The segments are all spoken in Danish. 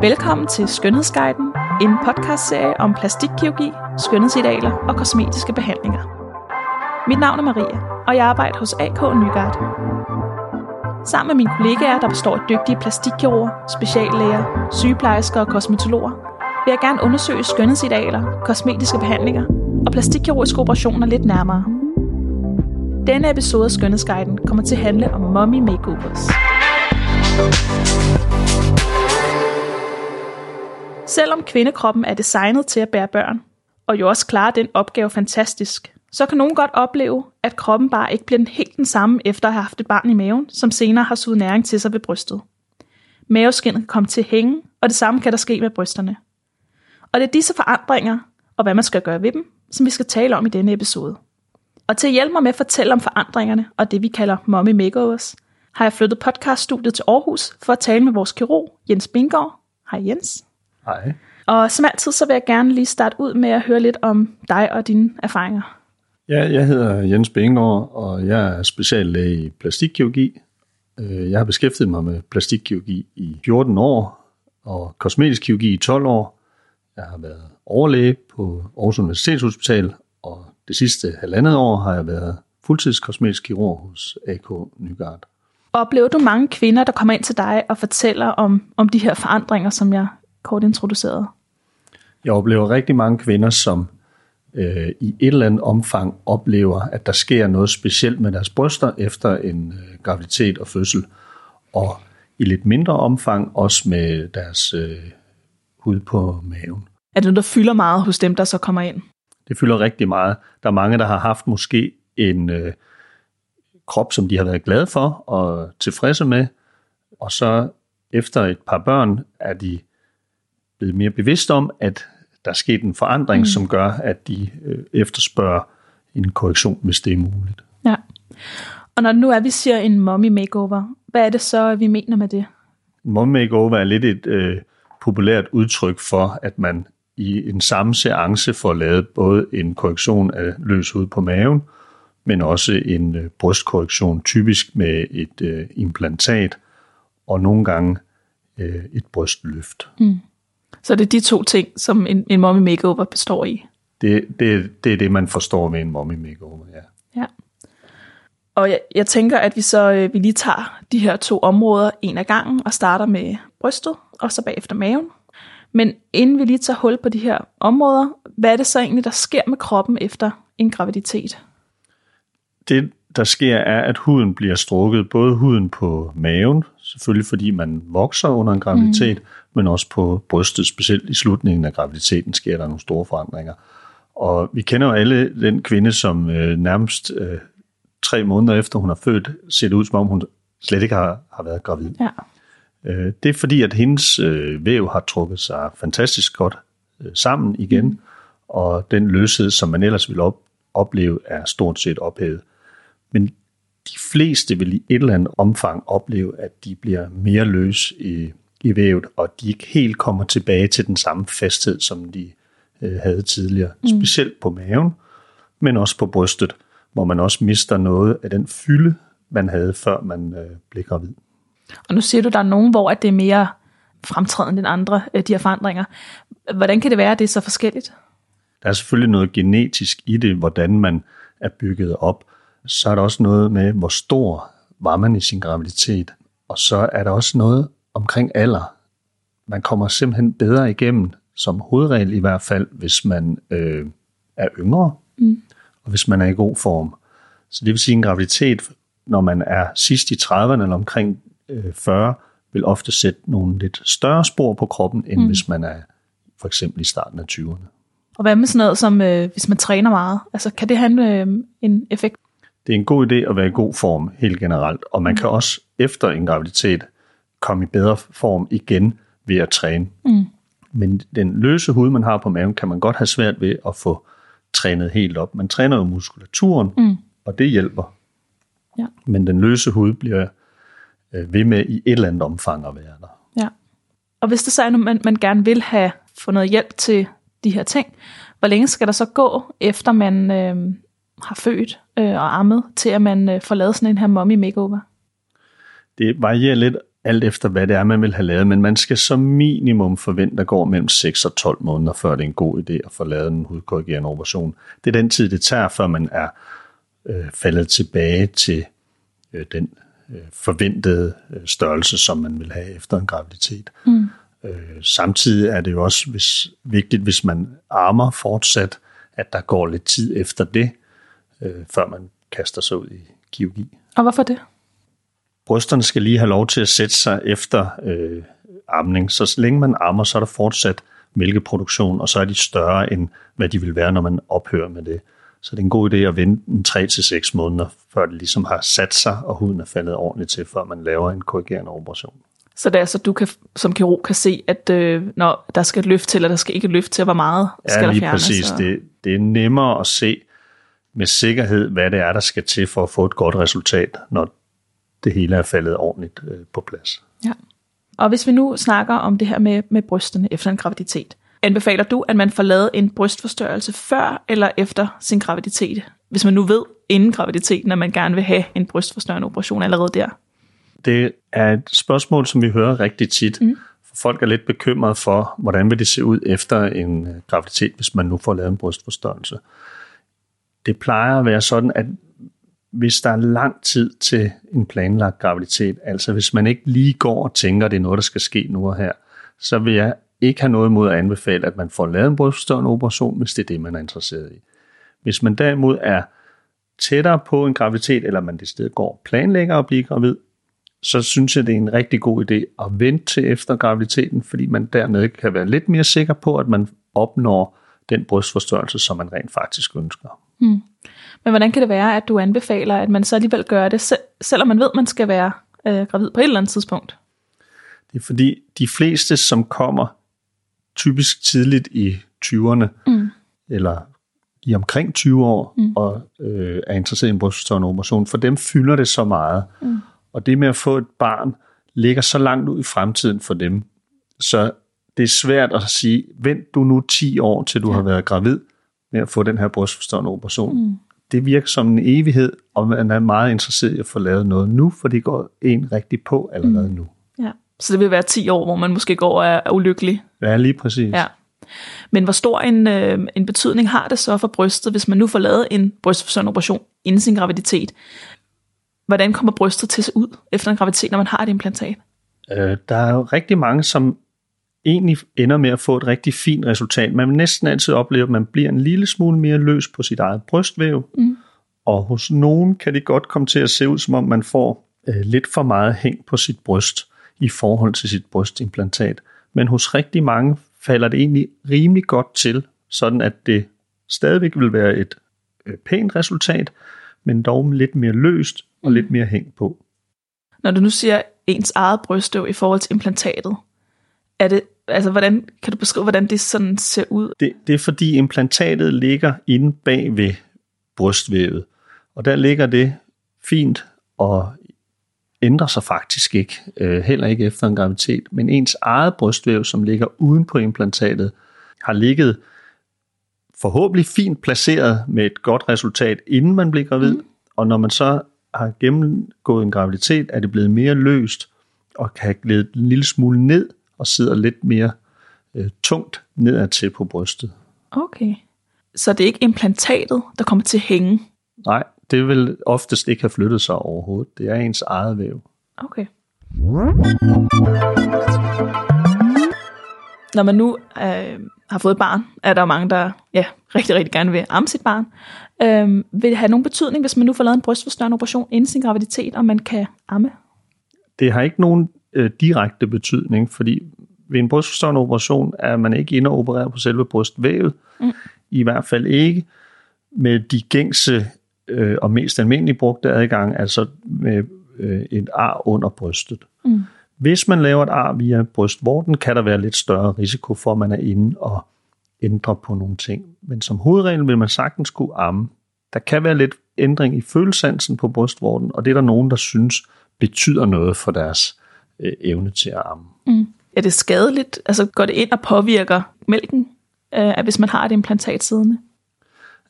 Velkommen til Skønhedsguiden, en podcastserie om plastikkirurgi, skønhedsidealer og kosmetiske behandlinger. Mit navn er Maria, og jeg arbejder hos AK Nygaard. Sammen med mine kollegaer, der består af dygtige plastikkirurger, speciallæger, sygeplejersker og kosmetologer, vil jeg gerne undersøge skønhedsidealer, kosmetiske behandlinger og plastikkirurgiske operationer lidt nærmere. Denne episode af Skønhedsguiden kommer til at handle om mommy makeovers. Selvom kvindekroppen er designet til at bære børn, og jo også klarer den opgave fantastisk, så kan nogen godt opleve, at kroppen bare ikke bliver helt den samme efter at have haft et barn i maven, som senere har suget næring til sig ved brystet. Maveskinnet kan komme til at hænge, og det samme kan der ske med brysterne. Og det er disse forandringer, og hvad man skal gøre ved dem, som vi skal tale om i denne episode. Og til at hjælpe mig med at fortælle om forandringerne og det vi kalder mommy makeovers, har jeg flyttet podcaststudiet til Aarhus for at tale med vores kirurg Jens Bingård. Hej Jens. Hej. Og som altid, så vil jeg gerne lige starte ud med at høre lidt om dig og dine erfaringer. Ja, jeg hedder Jens Bengård, og jeg er speciallæge i plastikkirurgi. Øh, jeg har beskæftiget mig med plastikkirurgi i 14 år, og kosmetisk kirurgi i 12 år. Jeg har været overlæge på Aarhus Universitetshospital, og det sidste halvandet år har jeg været fuldtids kosmetisk kirurg hos AK Nygaard. Oplever du mange kvinder, der kommer ind til dig og fortæller om, om de her forandringer, som jeg kort introducerede? Jeg oplever rigtig mange kvinder, som øh, i et eller andet omfang oplever, at der sker noget specielt med deres bryster efter en øh, graviditet og fødsel, og i lidt mindre omfang også med deres øh, hud på maven. Er det noget, der fylder meget hos dem, der så kommer ind? Det fylder rigtig meget. Der er mange, der har haft måske en øh, krop, som de har været glade for og tilfredse med, og så efter et par børn er de blevet mere bevidste om, at der er sket en forandring, mm. som gør, at de øh, efterspørger en korrektion, hvis det er muligt. Ja. Og når nu er, vi siger en mommy makeover, hvad er det så, vi mener med det? En mommy makeover er lidt et øh, populært udtryk for, at man i en samme seance får lavet både en korrektion af løs hud på maven, men også en øh, brystkorrektion, typisk med et øh, implantat, og nogle gange øh, et brystløft. Mm. Så det er de to ting, som en, en mommy makeover består i? Det, det, det er det, man forstår med en mommy makeover, ja. Ja. Og jeg, jeg tænker, at vi så øh, vi lige tager de her to områder en af gangen, og starter med brystet, og så bagefter maven. Men inden vi lige tager hul på de her områder, hvad er det så egentlig, der sker med kroppen efter en graviditet? Det, der sker, er, at huden bliver strukket, både huden på maven, selvfølgelig fordi man vokser under en graviditet, mm. Men også på brystet, specielt i slutningen af graviditeten sker der nogle store forandringer. Og vi kender jo alle den kvinde, som øh, nærmest øh, tre måneder efter hun har født, ser det ud som om hun slet ikke har, har været gravid. Ja. Øh, det er fordi, at hendes øh, væv har trukket sig fantastisk godt øh, sammen igen, mm. og den løshed, som man ellers ville op, opleve, er stort set ophævet. Men de fleste vil i et eller andet omfang opleve, at de bliver mere løs i, i vævet, og de ikke helt kommer tilbage til den samme fasthed, som de øh, havde tidligere. Mm. Specielt på maven, men også på brystet, hvor man også mister noget af den fylde, man havde, før man øh, blev gravid. Og nu siger du, der er nogen, hvor at det er mere fremtrædende end andre, øh, de her forandringer. Hvordan kan det være, at det er så forskelligt? Der er selvfølgelig noget genetisk i det, hvordan man er bygget op så er der også noget med, hvor stor var man i sin graviditet. Og så er der også noget omkring alder. Man kommer simpelthen bedre igennem, som hovedregel i hvert fald, hvis man øh, er yngre, mm. og hvis man er i god form. Så det vil sige, at en graviditet, når man er sidst i 30'erne eller omkring øh, 40, vil ofte sætte nogle lidt større spor på kroppen, end mm. hvis man er for eksempel i starten af 20'erne. Og hvad med sådan noget som, øh, hvis man træner meget? Altså, kan det have øh, en effekt det er en god idé at være i god form helt generelt, og man kan også efter en graviditet komme i bedre form igen ved at træne. Mm. Men den løse hud, man har på maven, kan man godt have svært ved at få trænet helt op. Man træner jo muskulaturen, mm. og det hjælper. Ja. Men den løse hud bliver øh, ved med i et eller andet omfang at være der. Ja. Og hvis det så er, at man, man gerne vil have fundet hjælp til de her ting, hvor længe skal der så gå, efter man øh, har født øh, og ammet, til at man øh, får lavet sådan en her mommy makeover? Det varierer lidt alt efter hvad det er, man vil have lavet, men man skal som minimum forvente, at der går mellem 6 og 12 måneder, før det er en god idé at få lavet en hudkorrigerende operation. Det er den tid, det tager, før man er øh, faldet tilbage til øh, den øh, forventede øh, størrelse, som man vil have efter en graviditet. Mm. Øh, samtidig er det jo også hvis, vigtigt, hvis man armer fortsat, at der går lidt tid efter det, øh, før man kaster sig ud i kirurgi. Og hvorfor det? Brysterne skal lige have lov til at sætte sig efter øh, amning, så så længe man ammer, så er der fortsat mælkeproduktion, og så er de større end hvad de vil være, når man ophører med det. Så det er en god idé at vente en 3-6 måneder, før det ligesom har sat sig, og huden er faldet ordentligt til, før man laver en korrigerende operation. Så det er så, du kan, som kirurg kan se, at øh, når der skal et løft til, eller der skal ikke et løft til, hvor meget skal Ja, der lige fjernes. præcis. og- Det, det er nemmere at se med sikkerhed, hvad det er, der skal til for at få et godt resultat, når det hele er faldet ordentligt øh, på plads. Ja. Og hvis vi nu snakker om det her med, med brysterne efter en graviditet, anbefaler du, at man får lavet en brystforstørrelse før eller efter sin graviditet? Hvis man nu ved inden graviditeten, at man gerne vil have en brystforstørrende operation allerede der. Det er et spørgsmål, som vi hører rigtig tit. Mm. Folk er lidt bekymrede for, hvordan vil det se ud efter en øh, graviditet, hvis man nu får lavet en brystforstørrelse. Det plejer at være sådan, at hvis der er lang tid til en planlagt graviditet, altså hvis man ikke lige går og tænker, at det er noget, der skal ske nu og her, så vil jeg ikke have noget imod at anbefale, at man får lavet en brystforstørrende operation, hvis det er det, man er interesseret i. Hvis man derimod er tættere på en graviditet, eller man det sted går og planlægger at blive gravid, så synes jeg, det er en rigtig god idé at vente til efter graviditeten, fordi man dermed kan være lidt mere sikker på, at man opnår den brystforstørrelse, som man rent faktisk ønsker. Hmm. Men hvordan kan det være, at du anbefaler, at man så alligevel gør det, selv, selvom man ved, at man skal være øh, gravid på et eller andet tidspunkt? Det er fordi, de fleste, som kommer typisk tidligt i 20'erne, mm. eller i omkring 20 år, mm. og øh, er interesseret i en brystforstørrende operation, for dem fylder det så meget. Mm. Og det med at få et barn ligger så langt ud i fremtiden for dem, så det er svært at sige, vent du nu 10 år, til du ja. har været gravid med at få den her brystforstørrende operation. Mm. Det virker som en evighed, og man er meget interesseret i at få lavet noget nu, for det går en rigtig på allerede mm. nu. Ja. Så det vil være 10 år, hvor man måske går og er, ulykkelig. Ja, lige præcis. Ja. Men hvor stor en, øh, en betydning har det så for brystet, hvis man nu får lavet en brystforstørrende operation inden sin graviditet? Hvordan kommer brystet til at se ud efter en graviditet, når man har et implantat? Øh, der er jo rigtig mange, som egentlig ender med at få et rigtig fint resultat. Man vil næsten altid opleve, at man bliver en lille smule mere løs på sit eget brystvæv. Mm. Og hos nogen kan det godt komme til at se ud, som om man får øh, lidt for meget hæng på sit bryst i forhold til sit brystimplantat. Men hos rigtig mange falder det egentlig rimelig godt til, sådan at det stadigvæk vil være et øh, pænt resultat, men dog lidt mere løst og lidt mere hæng på. Når du nu siger ens eget brystvæv i forhold til implantatet, er det, altså hvordan, kan du beskrive, hvordan det sådan ser ud? Det, det er fordi implantatet ligger inde bag ved brystvævet, og der ligger det fint og ændrer sig faktisk ikke, øh, heller ikke efter en graviditet, men ens eget brystvæv, som ligger uden på implantatet, har ligget forhåbentlig fint placeret med et godt resultat, inden man blev gravid, mm. og når man så har gennemgået en graviditet, er det blevet mere løst og kan glide en lille smule ned og sidder lidt mere øh, tungt nedad til på brystet. Okay. Så det er ikke implantatet, der kommer til at hænge? Nej, det vil oftest ikke have flyttet sig overhovedet. Det er ens eget væv. Okay. Når man nu øh, har fået et barn, er der jo mange, der ja, rigtig, rigtig gerne vil amme sit barn. Øh, vil det have nogen betydning, hvis man nu får lavet en brystforstørrende operation inden sin graviditet, og man kan amme? Det har ikke nogen øh, direkte betydning, fordi ved en brystforstørrende operation er man ikke inde og operere på selve brystvævet. Mm. I hvert fald ikke med de gængse øh, og mest almindelige brugte adgang, altså med øh, et ar under brystet. Mm. Hvis man laver et ar via brystvorten, kan der være lidt større risiko for, at man er inde og ændre på nogle ting. Men som hovedregel vil man sagtens kunne amme. Der kan være lidt ændring i følesansen på brystvorten, og det er der nogen, der synes betyder noget for deres øh, evne til at amme. Mm. Er det skadeligt? Altså går det ind og påvirker mælken, øh, hvis man har et implantat siddende?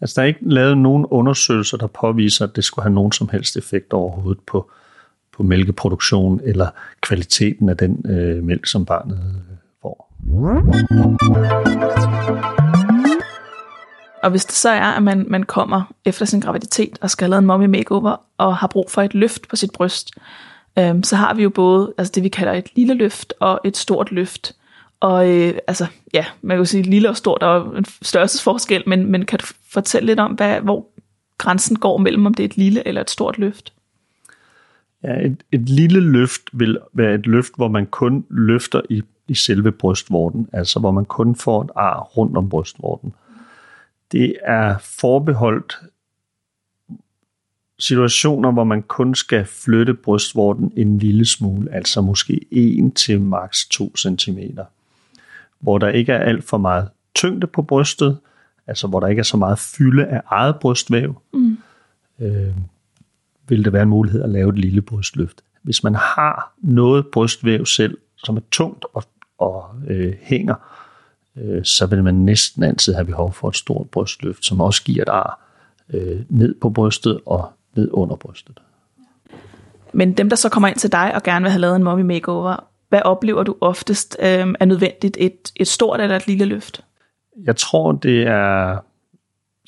Altså, der er ikke lavet nogen undersøgelser, der påviser, at det skulle have nogen som helst effekt overhovedet på, på mælkeproduktion eller kvaliteten af den øh, mælk, som barnet øh, får. Og hvis det så er, at man, man kommer efter sin graviditet og skal have lavet en mommy makeover og har brug for et løft på sit bryst, øhm, så har vi jo både altså det, vi kalder et lille løft og et stort løft. Og øh, altså, ja, man kan jo sige lille og stort, der er en størrelsesforskel, men, men kan du fortælle lidt om, hvad, hvor grænsen går mellem, om det er et lille eller et stort løft? Ja, et, et lille løft vil være et løft, hvor man kun løfter i, i selve brystvorten, altså hvor man kun får et ar rundt om brystvorten. Det er forbeholdt situationer, hvor man kun skal flytte brystvorten en lille smule, altså måske 1 til maks 2 cm. Hvor der ikke er alt for meget tyngde på brystet, altså hvor der ikke er så meget fylde af eget brystvæv, mm. øh, vil det være en mulighed at lave et lille brystløft. Hvis man har noget brystvæv selv, som er tungt og, og øh, hænger, øh, så vil man næsten altid have behov for et stort brystløft, som også giver et ar øh, ned på brystet og ned under brystet. Men dem, der så kommer ind til dig og gerne vil have lavet en mommy makeover, hvad oplever du oftest øh, er nødvendigt? Et, et stort eller et lille løft? Jeg tror, det er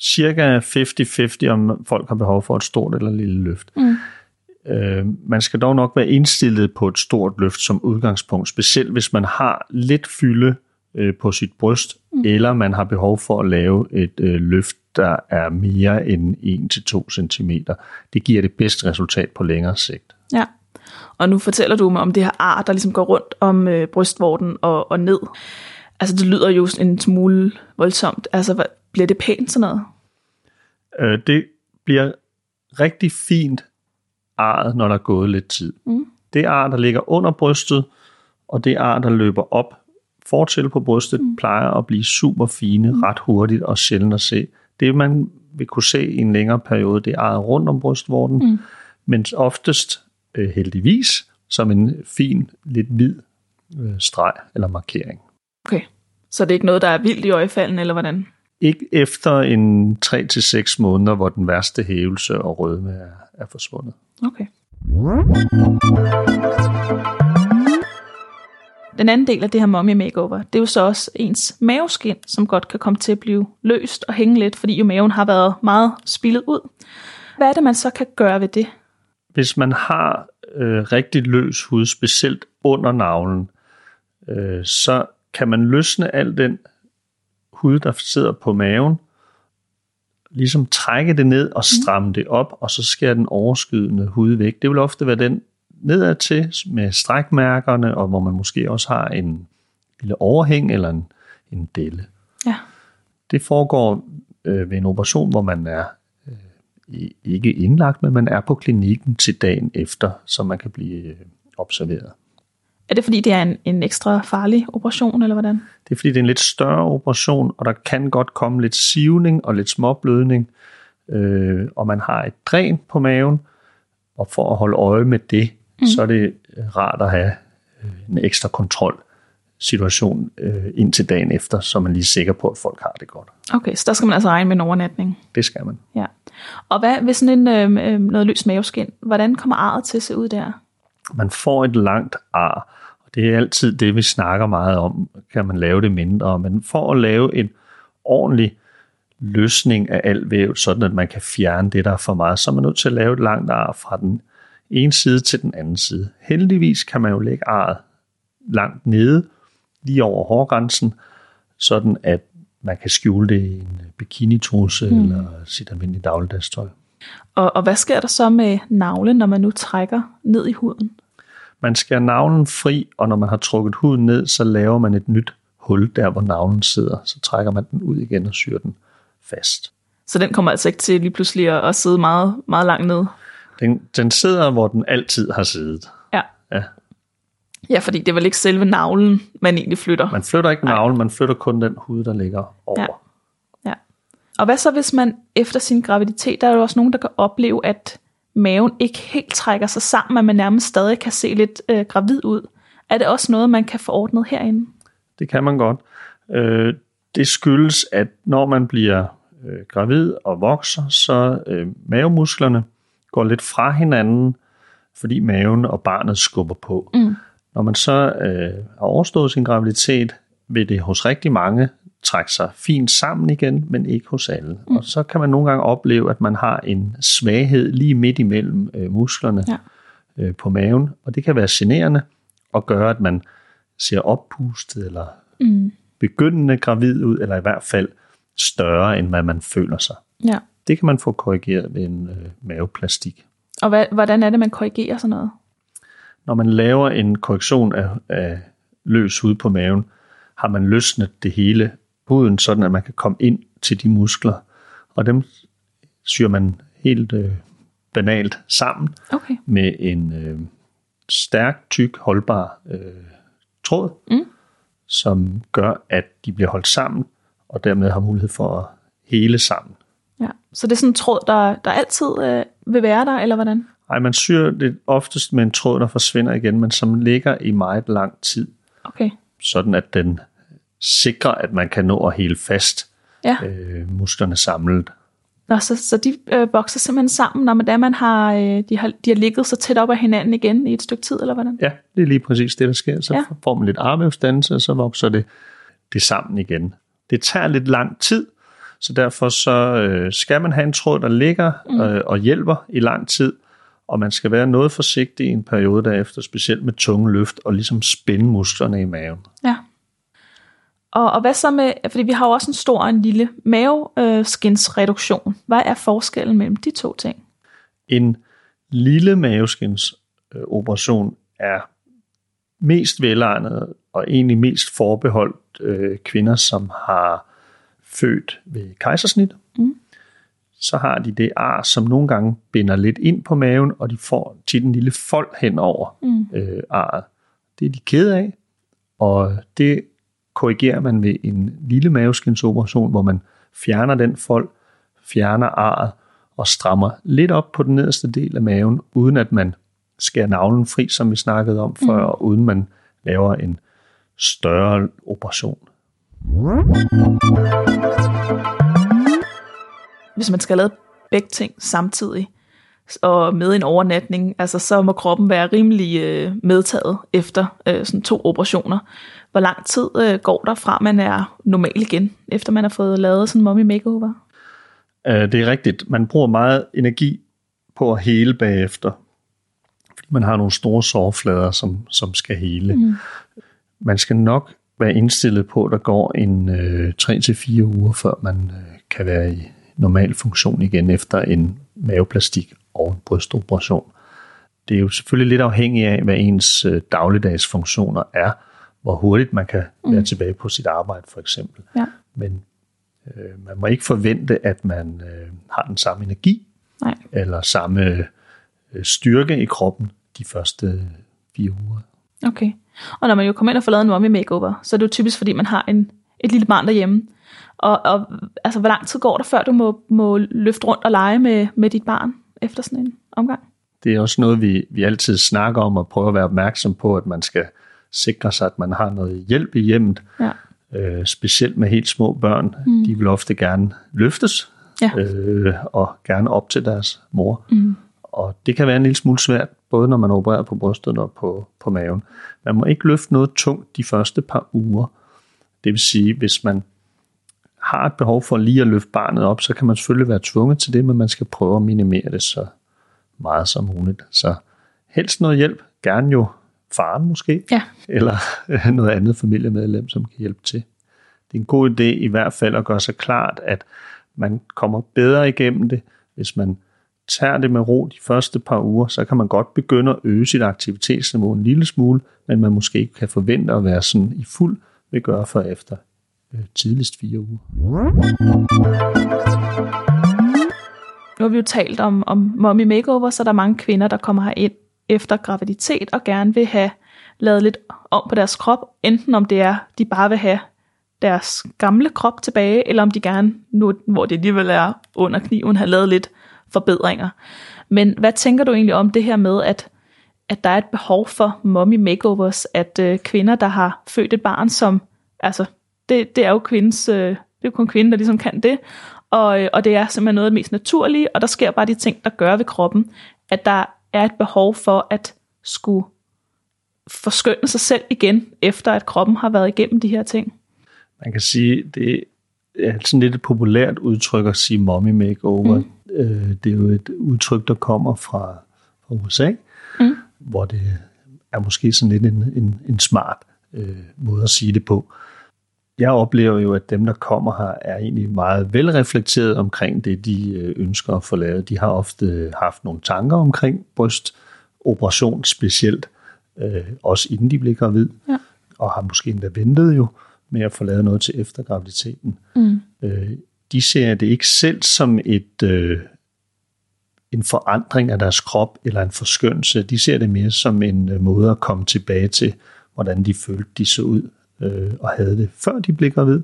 cirka 50-50, om folk har behov for et stort eller lille løft. Mm. Øh, man skal dog nok være indstillet på et stort løft som udgangspunkt, specielt hvis man har lidt fylde øh, på sit bryst, mm. eller man har behov for at lave et øh, løft, der er mere end 1-2 cm. Det giver det bedste resultat på længere sigt. Ja, og nu fortæller du mig om det her ar, der ligesom går rundt om øh, brystvorten og, og ned. Altså det lyder jo en smule voldsomt. Altså hvad, bliver det pænt sådan noget? Øh, det bliver rigtig fint arret, når der er gået lidt tid. Mm. Det ar, der ligger under brystet, og det ar, der løber op fortil på brystet, mm. plejer at blive super fine mm. ret hurtigt og sjældent at se. Det, man vil kunne se i en længere periode, det er arret rundt om brystvorten, mm. men oftest øh, heldigvis som en fin, lidt hvid øh, streg eller markering. Okay, så det er ikke noget, der er vildt i øjefalden, eller hvordan? Ikke efter en 3-6 måneder, hvor den værste hævelse og rødme er, er forsvundet. Okay. Den anden del af det her mommy makeover, det er jo så også ens maveskin, som godt kan komme til at blive løst og hænge lidt, fordi jo maven har været meget spillet ud. Hvad er det, man så kan gøre ved det? Hvis man har øh, rigtig løs hud, specielt under navlen, øh, så kan man løsne al den hud, der sidder på maven, ligesom trække det ned og mm. stramme det op, og så skære den overskydende hud væk. Det vil ofte være den nedad til med strækmærkerne, og hvor man måske også har en lille overhæng eller en, en delle. Ja. Det foregår øh, ved en operation, hvor man er øh, ikke indlagt, men man er på klinikken til dagen efter, så man kan blive øh, observeret. Er det fordi, det er en, en ekstra farlig operation, eller hvordan? Det er fordi, det er en lidt større operation, og der kan godt komme lidt sivning og lidt småblødning, øh, og man har et dræn på maven, og for at holde øje med det, mm. så er det rart at have øh, en ekstra kontrol situation øh, indtil dagen efter, så man lige er sikker på, at folk har det godt. Okay, så der skal man altså regne med en overnatning? Det skal man. Ja. Og hvad hvis sådan en øh, øh noget løs maveskin, hvordan kommer arret til at se ud der? Man får et langt ar, det er altid det, vi snakker meget om. Kan man lave det mindre? Men for at lave en ordentlig løsning af alt væv, sådan at man kan fjerne det, der er for meget, så er man nødt til at lave et langt ar fra den ene side til den anden side. Heldigvis kan man jo lægge arret langt nede, lige over hårgrænsen, sådan at man kan skjule det i en bikinitruse mm. eller sit almindelige dagligdagstøj. Og, og hvad sker der så med navlen, når man nu trækker ned i huden? Man skærer navlen fri, og når man har trukket huden ned, så laver man et nyt hul der, hvor navlen sidder. Så trækker man den ud igen og syr den fast. Så den kommer altså ikke til lige pludselig at sidde meget, meget langt ned? Den, den sidder, hvor den altid har siddet. Ja. ja. Ja, fordi det er vel ikke selve navlen, man egentlig flytter? Man flytter ikke navlen, man flytter kun den hud, der ligger over. Ja. ja. Og hvad så, hvis man efter sin graviditet, der er jo også nogen, der kan opleve, at maven ikke helt trækker sig sammen, at man nærmest stadig kan se lidt øh, gravid ud. Er det også noget, man kan få ordnet herinde? Det kan man godt. Øh, det skyldes, at når man bliver øh, gravid og vokser, så øh, mavemusklerne går lidt fra hinanden, fordi maven og barnet skubber på. Mm. Når man så øh, har overstået sin graviditet, vil det hos rigtig mange trække sig fint sammen igen, men ikke hos alle. Mm. Og så kan man nogle gange opleve, at man har en svaghed lige midt imellem øh, musklerne Ja. øh, på maven, og det kan være generende og gøre, at man ser oppustet eller Mm. begyndende gravid ud, eller i hvert fald større, end hvad man føler sig. Ja. Det kan man få korrigeret ved en øh, maveplastik. Og hvad, hvordan er det, man korrigerer sådan noget? Når man laver en korrektion af, af løs hud på maven, har man løsnet det hele huden, sådan at man kan komme ind til de muskler, og dem syr man helt øh, banalt sammen Okay. med en øh, stærk, tyk, holdbar øh, tråd, Mm. som gør, at de bliver holdt sammen, og dermed har mulighed for at hele sammen. Ja. Så det er sådan en tråd, der, der altid øh, vil være der, eller hvordan? Ej, man syr det oftest med en tråd, der forsvinder igen, men som ligger i meget lang tid, Okay. sådan at den sikrer, at man kan nå at hele fast Ja. øh, musklerne samlet. Nå, så, så de øh, vokser simpelthen sammen, når man, da man har, øh, de har, de har ligget så tæt op ad hinanden igen i et stykke tid, eller hvordan? Ja, det er lige præcis det, der sker. Så Ja. får man lidt armvævsdannelse, og så vokser det, det sammen igen. Det tager lidt lang tid, så derfor så øh, skal man have en tråd, der ligger øh, og hjælper i lang tid, og man skal være noget forsigtig i en periode derefter, specielt med tunge løft, og ligesom spænde musklerne i maven. Ja. Og, og hvad så med, fordi vi har jo også en stor og en lille maveskinsreduktion. Hvad er forskellen mellem de to ting? En lille maveskinsoperation er mest velegnet og egentlig mest forbeholdt øh, kvinder, som har født ved kejsersnit. Mm. Så har de det ar, som nogle gange binder lidt ind på maven, og de får tit en lille fold henover Mm. øh, arret. Det er de ked af, og det korrigerer man ved en lille maveskinnsoperation, hvor man fjerner den fold, fjerner arret og strammer lidt op på den nederste del af maven, uden at man skærer navlen fri, som vi snakkede om før, og uden man laver en større operation. Hvis man skal lave begge ting samtidig, og med en overnatning, altså så må kroppen være rimelig øh, medtaget efter øh, sådan to operationer. Hvor lang tid øh, går der fra, man er normal igen, efter man har fået lavet sådan en mommy makeover? Øh, Det er rigtigt. Man bruger meget energi på at hele bagefter, fordi man har nogle store sårflader, som, som skal hele. Mm. Man skal nok være indstillet på, at der går en øh, 3-4 uger, før man øh, kan være i normal funktion igen efter en maveplastik og en brystoperation. Det er jo selvfølgelig lidt afhængigt af, hvad ens øh, dagligdags funktioner er, hvor hurtigt man kan være Mm. tilbage på sit arbejde for eksempel. Ja. Men øh, man må ikke forvente, at man øh, har den samme energi Nej. eller samme øh, styrke i kroppen de første fire uger. Okay. Og når man jo kommer ind og får lavet en mommy makeover, så er det jo typisk, fordi man har en, et lille barn derhjemme. Og, og altså, hvor lang tid går der, før du må, må løfte rundt og lege med, med dit barn efter sådan en omgang? Det er også noget, vi, vi altid snakker om og prøver at være opmærksom på, at man skal sikre sig, at man har noget hjælp i hjemmet. Ja. Øh, specielt med helt små børn. Mm. De vil ofte gerne løftes Ja. øh, og gerne op til deres mor. Mm. Og det kan være en lille smule svært, både når man opererer på brystet og på, på maven. Man må ikke løfte noget tungt de første par uger. Det vil sige, hvis man har et behov for lige at løfte barnet op, så kan man selvfølgelig være tvunget til det, men man skal prøve at minimere det så meget som muligt. Så helst noget hjælp, gerne jo faren måske, Ja. eller noget andet familiemedlem, som kan hjælpe til. Det er en god idé i hvert fald at gøre sig klart, at man kommer bedre igennem det, hvis man tager det med ro de første par uger, så kan man godt begynde at øge sit aktivitetsniveau en lille smule, men man måske ikke kan forvente at være sådan i fuld ved gøre for efter øh, tidligst fire uger. Nu har vi jo talt om, om mommy makeover, så er der mange kvinder, der kommer her ind efter graviditet og gerne vil have lavet lidt om på deres krop. Enten om det er, de bare vil have deres gamle krop tilbage, eller om de gerne, nu hvor det alligevel er under kniven, har lavet lidt forbedringer. Men hvad tænker du egentlig om det her med, at, at der er et behov for mommy makeovers, at øh, kvinder, der har født et barn, som, altså, det, det er jo kvindens, øh, det er jo kun kvinden, der ligesom kan det, og, øh, og det er simpelthen noget af det mest naturlige, og der sker bare de ting, der gør ved kroppen, at der er et behov for at skulle forskønne sig selv igen, efter at kroppen har været igennem de her ting. Man kan sige, det er sådan lidt et populært udtryk at sige mommy makeover. Mm. Øh, det er jo et udtryk, der kommer fra, fra USA, mm. hvor det er måske sådan lidt en, en, en smart øh, måde at sige det på. Jeg oplever jo, at dem, der kommer her, er egentlig meget velreflekteret omkring det, de øh, ønsker at få lavet. De har ofte haft nogle tanker omkring brystoperation specielt, øh, også inden de blev gravid, ja. og har måske endda ventet jo med at få lavet noget til efter graviditeten. Mm. Øh, de ser det ikke selv som et øh, en forandring af deres krop eller en forskønnelse. De ser det mere som en øh, måde at komme tilbage til, hvordan de følte, de så ud øh, og havde det, før de blev gravid.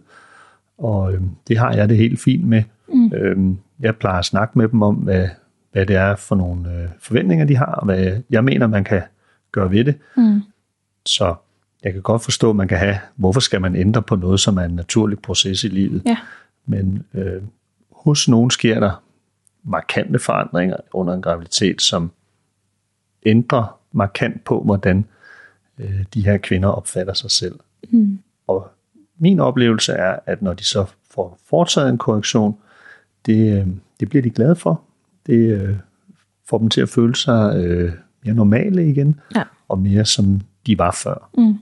Og øh, det har jeg det helt fint med. Mm. Øh, jeg plejer at snakke med dem om, hvad, hvad det er for nogle øh, forventninger, de har, og hvad jeg mener, man kan gøre ved det. Mm. Så jeg kan godt forstå, at man kan have, hvorfor skal man ændre på noget, som er en naturlig proces i livet. Ja. Men øh, hos nogen sker der markante forandringer under en graviditet, som ændrer markant på, hvordan øh, de her kvinder opfatter sig selv. Mm. Og min oplevelse er, at når de så får foretaget en korrektion, det, øh, det bliver de glade for. Det øh, får dem til at føle sig øh, mere normale igen, ja. og mere som de var før. Mm.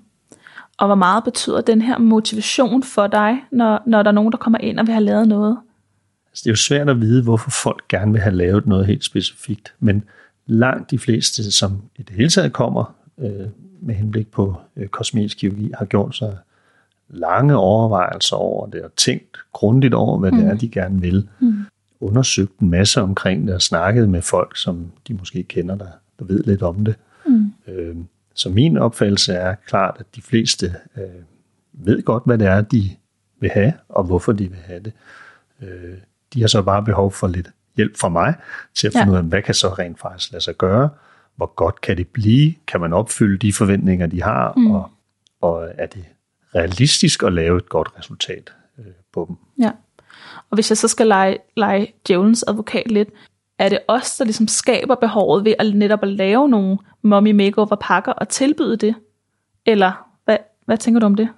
Og hvor meget betyder den her motivation for dig, når, når der er nogen, der kommer ind og vil have lavet noget? Altså, det er jo svært at vide, hvorfor folk gerne vil have lavet noget helt specifikt, men langt de fleste, som i det hele taget kommer øh, med henblik på øh, kosmetisk kirurgi, har gjort sig lange overvejelser over det, og tænkt grundigt over, hvad mm. det er, de gerne vil. Mm. Undersøgt en masse omkring det, og snakket med folk, som de måske kender, der, der ved lidt om det. Mm. Øh, så min opfattelse er klart, at de fleste øh, ved godt, hvad det er, de vil have, og hvorfor de vil have det. Øh, de har så bare behov for lidt hjælp fra mig til at finde ja. ud af, hvad kan så rent faktisk lade sig gøre, hvor godt kan det blive, kan man opfylde de forventninger, de har, mm. og, og er det realistisk at lave et godt resultat øh, på dem. Ja, og hvis jeg så skal lege, lege djævelens advokat lidt, er det os, der ligesom skaber behovet ved at netop at lave nogle mommy makeover pakker og tilbyde det? Eller hvad, hvad tænker du om det?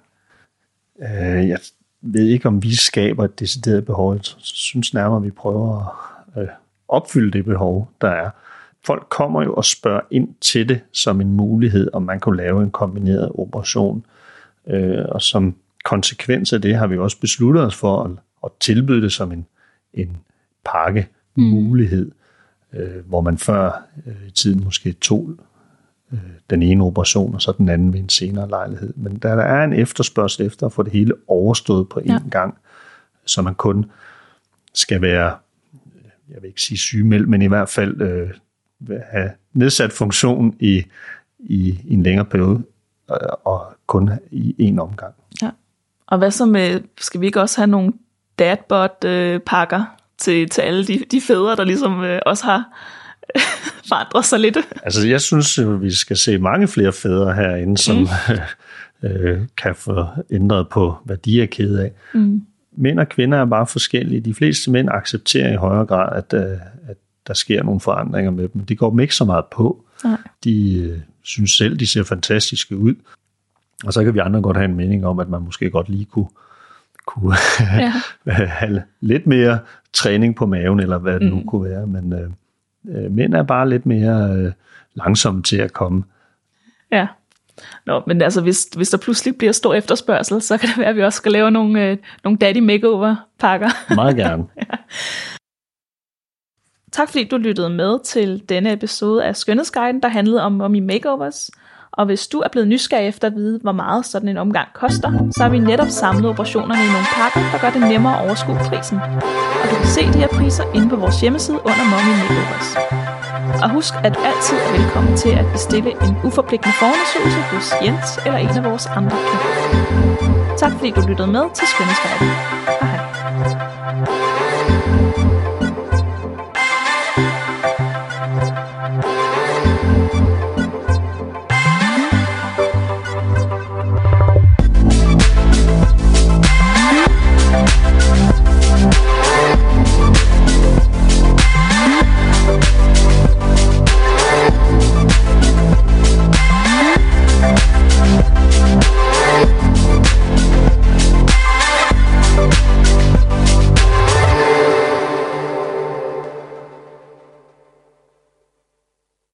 Øh, jeg ved ikke, om vi skaber et decideret behov. Jeg synes nærmere, at vi prøver at øh, opfylde det behov, der er. Folk kommer jo og spørger ind til det som en mulighed, om man kunne lave en kombineret operation. Øh, og som konsekvens af det har vi også besluttet os for at, at tilbyde det som en, en pakke mm. mulighed, øh, hvor man før øh, i tiden måske tog øh, den ene operation, og så den anden ved en senere lejlighed. Men der, der er en efterspørgsel efter at få det hele overstået på én ja. gang, så man kun skal være, jeg vil ikke sige sygemeldt, men i hvert fald øh, have nedsat funktion i, i, en længere periode, og, øh, og kun i en omgang. Ja. Og hvad så med, skal vi ikke også have nogle dadbot-pakker til, til alle de, de fædre, der ligesom øh, også har forandret sig lidt? Altså jeg synes, at vi skal se mange flere fædre herinde, som mm. øh, kan få ændret på, hvad de er ked af. Mm. Mænd og kvinder er bare forskellige. De fleste mænd accepterer i højere grad, at, øh, at der sker nogle forandringer med dem. De går dem ikke så meget på. Nej. De øh, synes selv, de ser fantastiske ud. Og så kan vi andre godt have en mening om, at man måske godt lige kunne, kunne ja. have lidt mere træning på maven, eller hvad det mm. nu kunne være. Men øh, øh, mænd er bare lidt mere øh, langsomme til at komme. Ja. Nå, men altså, hvis, hvis der pludselig bliver stor efterspørgsel, så kan det være, at vi også skal lave nogle, øh, nogle daddy makeover pakker. Meget gerne. ja. Tak fordi du lyttede med til denne episode af Skønhedsguiden, der handlede om mommy makeovers. Og hvis du er blevet nysgerrig efter at vide, hvor meget sådan en omgang koster, så har vi netop samlet operationerne i nogle pakker, der gør det nemmere at overskue prisen. Og du kan se de her priser inde på vores hjemmeside under Mommy Makeovers. Og husk, at du altid er velkommen til at bestille en uforpligtende forundersøgelse hos Jens eller en af vores andre klubber. Tak fordi du lyttede med til Skønhedsguiden. Hej.